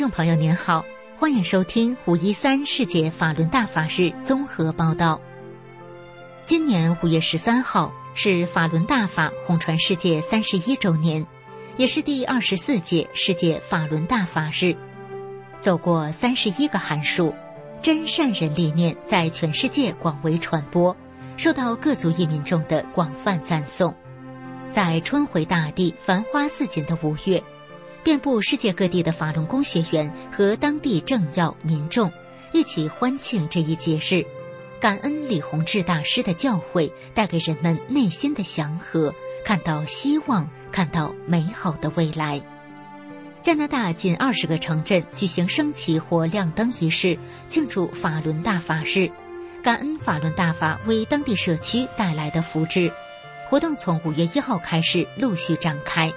听众朋友您好，欢迎收听五一三世界法轮大法日综合报道。今年五月十三号是法轮大法红传世界三十一周年，也是第二十四届世界法轮大法日。走过三十一个寒暑，真善人理念在全世界广为传播，受到各族裔民众的广泛赞颂。在春回大地、繁花似锦的五月，遍布世界各地的法轮功学员和当地政要民众一起欢庆这一节日，感恩李洪志大师的教诲带给人们内心的祥和，看到希望，看到美好的未来。加拿大近二十个城镇举行升旗或亮灯仪式，庆祝法轮大法日，感恩法轮大法为当地社区带来的福祉。活动从五月一号开始陆续展开，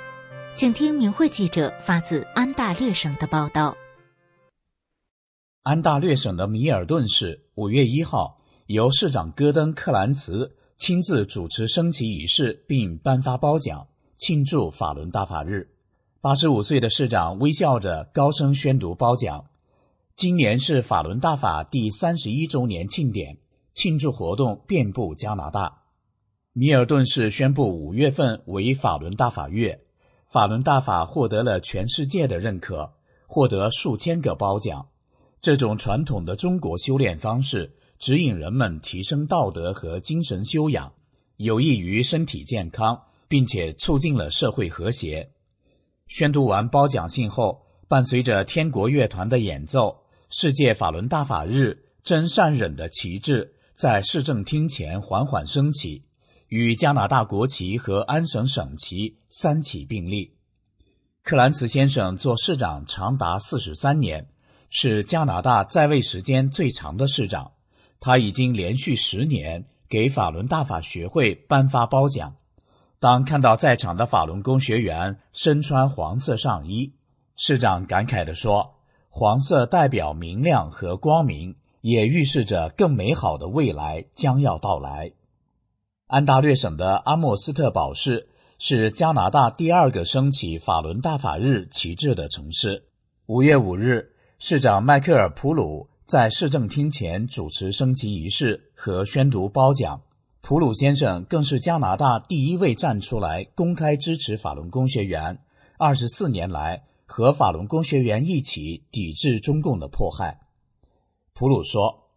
请听明慧记者发自安大略省的报道。安大略省的米尔顿市五月一号由市长戈登·克兰茨亲自主持升旗仪式，并颁发褒奖，庆祝法轮大法日。八十五岁的市长微笑着高声宣读褒奖。今年是法轮大法第三十一周年庆典，庆祝活动遍布加拿大。米尔顿市宣布五月份为法轮大法月，法轮大法获得了全世界的认可，获得数千个褒奖。这种传统的中国修炼方式，指引人们提升道德和精神修养，有益于身体健康，并且促进了社会和谐。宣读完褒奖信后，伴随着天国乐团的演奏，世界法轮大法日真善忍的旗帜在市政厅前缓缓升起。与加拿大国旗和安省省旗三旗并立。克兰茨先生做市长长达四十三年，是加拿大在位时间最长的市长。他已经连续十年给法轮大法学会颁发褒奖。当看到在场的法轮功学员身穿黄色上衣，市长感慨地说：“黄色代表明亮和光明，也预示着更美好的未来将要到来。”安大略省的阿莫斯特堡市是加拿大第二个升起法轮大法日旗帜的城市。五月五日，市长迈克尔·普鲁在市政厅前主持升旗仪式和宣读褒奖。普鲁先生更是加拿大第一位站出来公开支持法轮功学员，二十四年来和法轮功学员一起抵制中共的迫害。普鲁说：“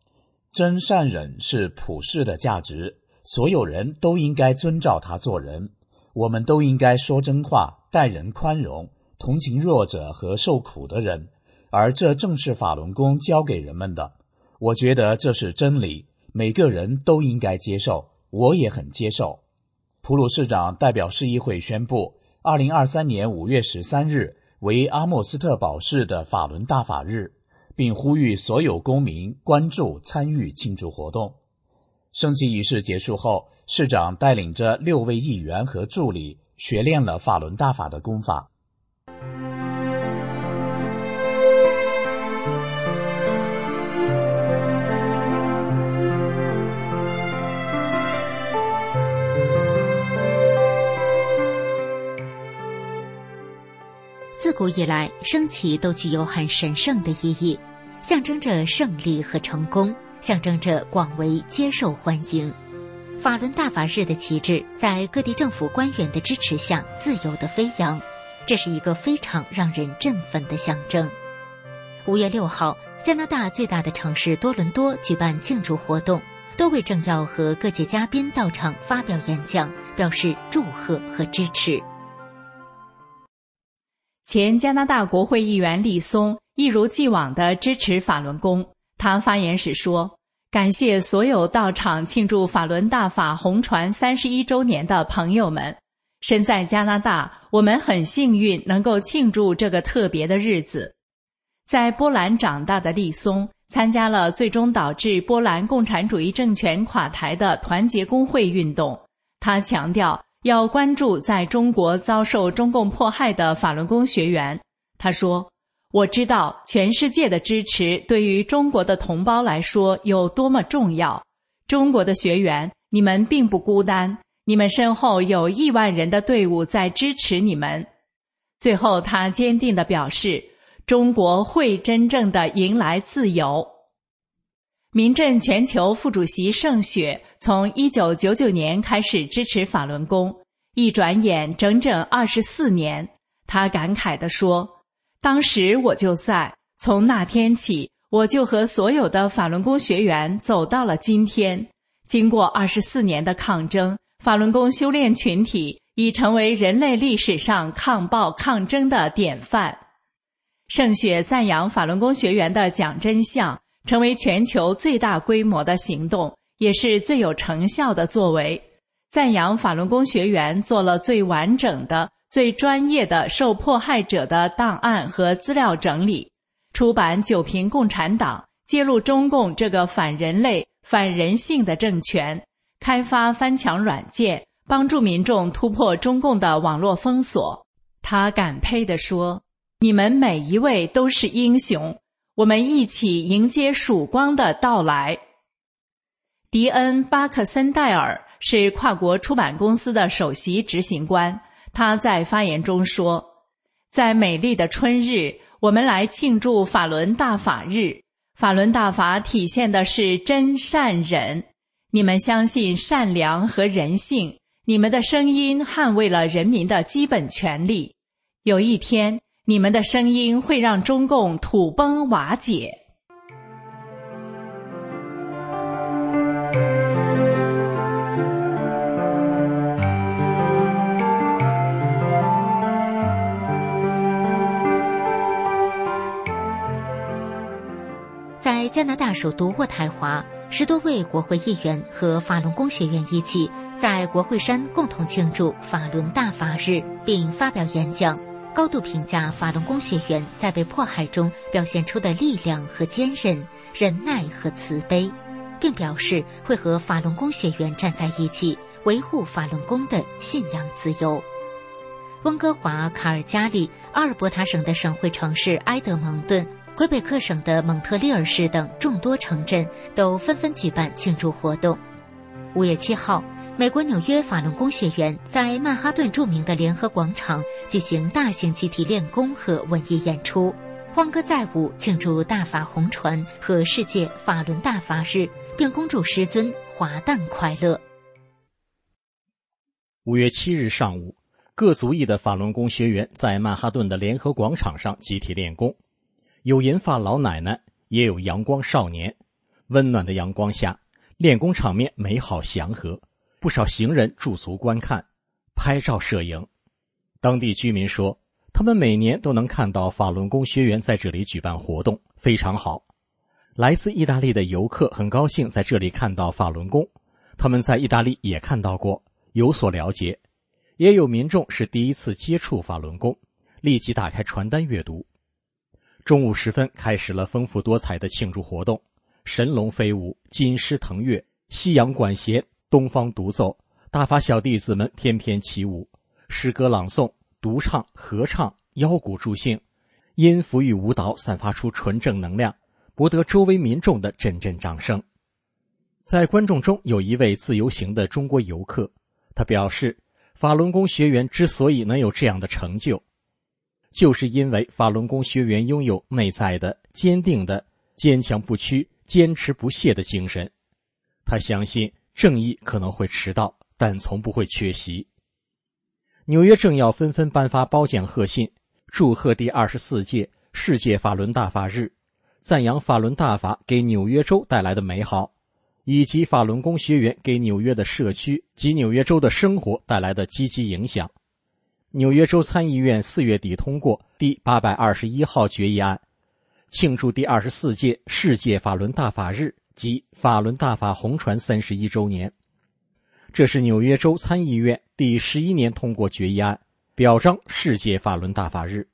真善忍是普世的价值。”所有人都应该遵照他做人，我们都应该说真话，待人宽容，同情弱者和受苦的人，而这正是法轮功教给人们的。我觉得这是真理，每个人都应该接受，我也很接受。普鲁市长代表市议会宣布，二零二三年五月十三日为阿莫斯特堡市的法轮大法日，并呼吁所有公民关注参与庆祝活动。升旗仪式结束后，市长带领着六位议员和助理学练了法轮大法的功法。自古以来，升旗都具有很神圣的意义，象征着胜利和成功。象征着广为接受欢迎，法轮大法日的旗帜在各地政府官员的支持下自由的飞扬，这是一个非常让人振奋的象征。五月六号，加拿大最大的城市多伦多举办庆祝活动，多位政要和各界嘉宾到场发表演讲，表示祝贺和支持。前加拿大国会议员李松一如既往的支持法轮功。他发言时说。感谢所有到场庆祝法轮大法红传三十一周年的朋友们。身在加拿大，我们很幸运能够庆祝这个特别的日子。在波兰长大的利松参加了最终导致波兰共产主义政权垮台的团结工会运动。他强调要关注在中国遭受中共迫害的法轮功学员。他说。我知道全世界的支持对于中国的同胞来说有多么重要。中国的学员，你们并不孤单，你们身后有亿万人的队伍在支持你们。最后，他坚定地表示，中国会真正的迎来自由。民政全球副主席盛雪从一九九九年开始支持法轮功，一转眼整整二十四年。他感慨地说：“当时我就在，从那天起，我就和所有的法轮功学员走到了今天。经过二十四年的抗争，法轮功修炼群体已成为人类历史上抗暴抗争的典范。”盛雪赞扬法轮功学员的讲真相。成为全球最大规模的行动，也是最有成效的作为。赞扬法轮功学员做了最完整的、最专业的受迫害者的档案和资料整理，出版《九评共产党》，揭露中共这个反人类、反人性的政权，开发翻墙软件，帮助民众突破中共的网络封锁。他感佩地说：“你们每一位都是英雄。”我们一起迎接曙光的到来。迪恩·巴克森戴尔是跨国出版公司的首席执行官。他在发言中说：“在美丽的春日，我们来庆祝法轮大法日。法轮大法体现的是真善忍。你们相信善良和人性，你们的声音捍卫了人民的基本权利。有一天。”你们的声音会让中共土崩瓦解。首都渥太华，十多位国会议员和法轮功学员一起在国会山共同庆祝法轮大法日，并发表演讲。高度评价法轮功学员在被迫害中表现出的力量和坚韧、忍耐和慈悲，并表示会和法轮功学员站在一起，维护法轮功的信仰自由。温哥华、卡尔加里、阿尔伯塔省的省会城市埃德蒙顿、魁北克省的蒙特利尔市等众多城镇都纷纷举办庆祝活动。五月七号。美国纽约法轮功学员在曼哈顿著名的联合广场举行大型集体练功和文艺演出，欢歌载舞庆祝大法红传和世界法轮大法日，并恭祝师尊华诞快乐。五月七日上午，各族裔的法轮功学员在曼哈顿的联合广场上集体练功，有银发老奶奶，也有阳光少年。温暖的阳光下，练功场面美好祥和。不少行人驻足观看、拍照摄影。当地居民说，他们每年都能看到法轮功学员在这里举办活动，非常好。来自意大利的游客很高兴在这里看到法轮功，他们在意大利也看到过，有所了解。也有民众是第一次接触法轮功，立即打开传单阅读。中午时分，开始了丰富多彩的庆祝活动：神龙飞舞、金狮腾跃、西洋管弦。东方独奏，大法小弟子们翩翩起舞，诗歌朗诵、独唱、合唱、腰鼓助兴，音符与舞蹈散发出纯正能量，博得周围民众的阵阵掌声。在观众中有一位自由行的中国游客，他表示，法轮功学员之所以能有这样的成就，就是因为法轮功学员拥有内在的坚定的、坚强不屈、坚持不懈的精神。他相信。正义可能会迟到，但从不会缺席。纽约政要纷纷颁发褒奖贺信，祝贺第二十四届世界法轮大法日，赞扬法轮大法给纽约州带来的美好，以及法轮功学员给纽约的社区及纽约州的生活带来的积极影响。纽约州参议院四月底通过第八百二十一号决议案，庆祝第二十四届世界法轮大法日。及法轮大法红船三十一周年，这是纽约州参议院第十一年通过决议案，表彰世界法轮大法日。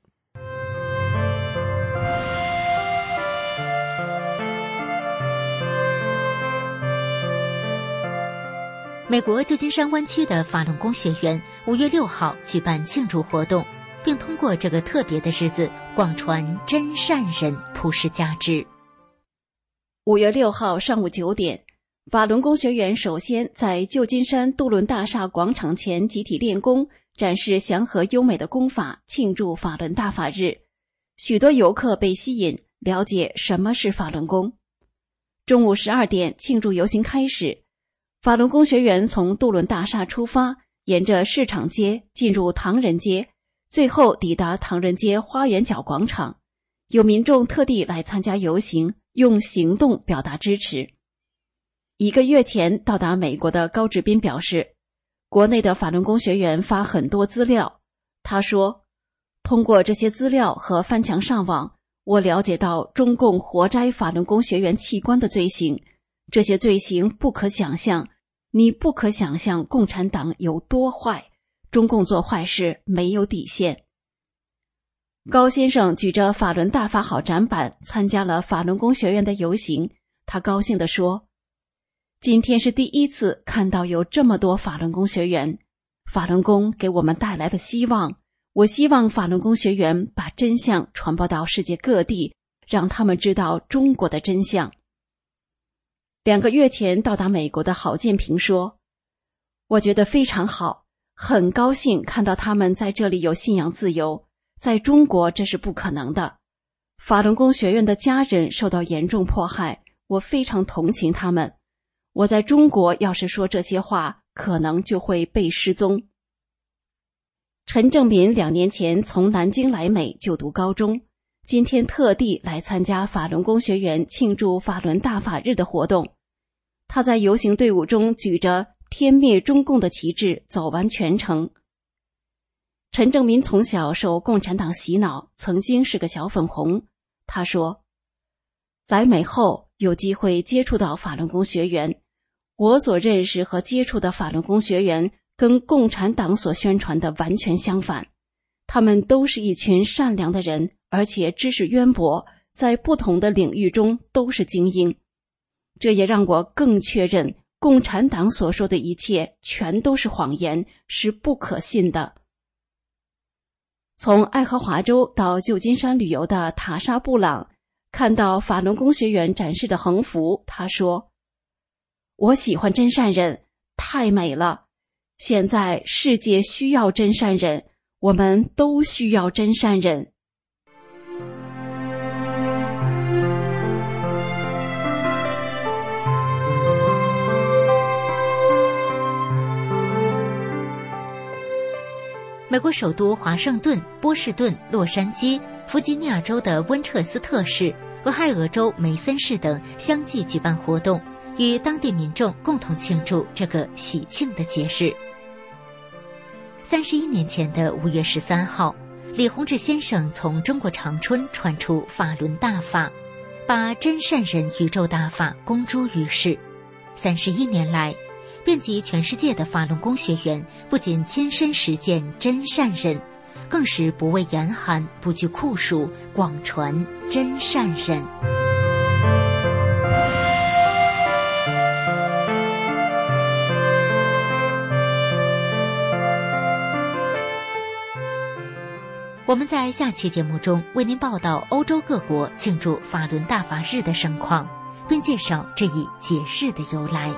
美国旧金山湾区的法轮功学员五月六号举办庆祝活动，并通过这个特别的日子广传真善人，普世价值。五月六号上午九点，法轮功学员首先在旧金山杜伦大厦广场前集体练功，展示祥和优美的功法，庆祝法轮大法日。许多游客被吸引，了解什么是法轮功。中午十二点，庆祝游行开始。法轮功学员从杜伦大厦出发，沿着市场街进入唐人街，最后抵达唐人街花园角广场。有民众特地来参加游行，用行动表达支持。一个月前到达美国的高志斌表示，国内的法轮功学员发很多资料。他说：“通过这些资料和翻墙上网。”我了解到中共活摘法轮功学员器官的罪行，这些罪行不可想象。你不可想象共产党有多坏，中共做坏事没有底线。高先生举着法轮大法好展板参加了法轮功学院的游行，他高兴地说：“今天是第一次看到有这么多法轮功学员，法轮功给我们带来的希望。”我希望法轮功学员把真相传播到世界各地，让他们知道中国的真相。两个月前到达美国的郝建平说：“我觉得非常好，很高兴看到他们在这里有信仰自由，在中国这是不可能的。法轮功学院的家人受到严重迫害，我非常同情他们。我在中国要是说这些话，可能就会被失踪。”陈正民两年前从南京来美就读高中，今天特地来参加法轮功学员庆祝法轮大法日的活动。他在游行队伍中举着“天灭中共”的旗帜走完全程。陈正民从小受共产党洗脑，曾经是个小粉红。他说：“来美后有机会接触到法轮功学员，我所认识和接触的法轮功学员。”跟共产党所宣传的完全相反，他们都是一群善良的人，而且知识渊博，在不同的领域中都是精英。这也让我更确认，共产党所说的一切全都是谎言，是不可信的。从爱荷华州到旧金山旅游的塔莎布朗，看到法轮功学员展示的横幅，他说：“我喜欢真善人，太美了。”现在世界需要真善人，我们都需要真善人。美国首都华盛顿、波士顿、洛杉矶、弗吉尼亚州的温彻斯特市、俄亥俄州梅森市等相继举办活动，与当地民众共同庆祝这个喜庆的节日。三十一年前的五月十三号，李洪志先生从中国长春传出法轮大法，把真善人宇宙大法公诸于世。三十一年来，遍及全世界的法轮功学员不仅亲身实践真善人，更是不畏严寒、不惧酷暑，广传真善人。我们在下期节目中为您报道欧洲各国庆祝法轮大法日的盛况，并介绍这一节日的由来。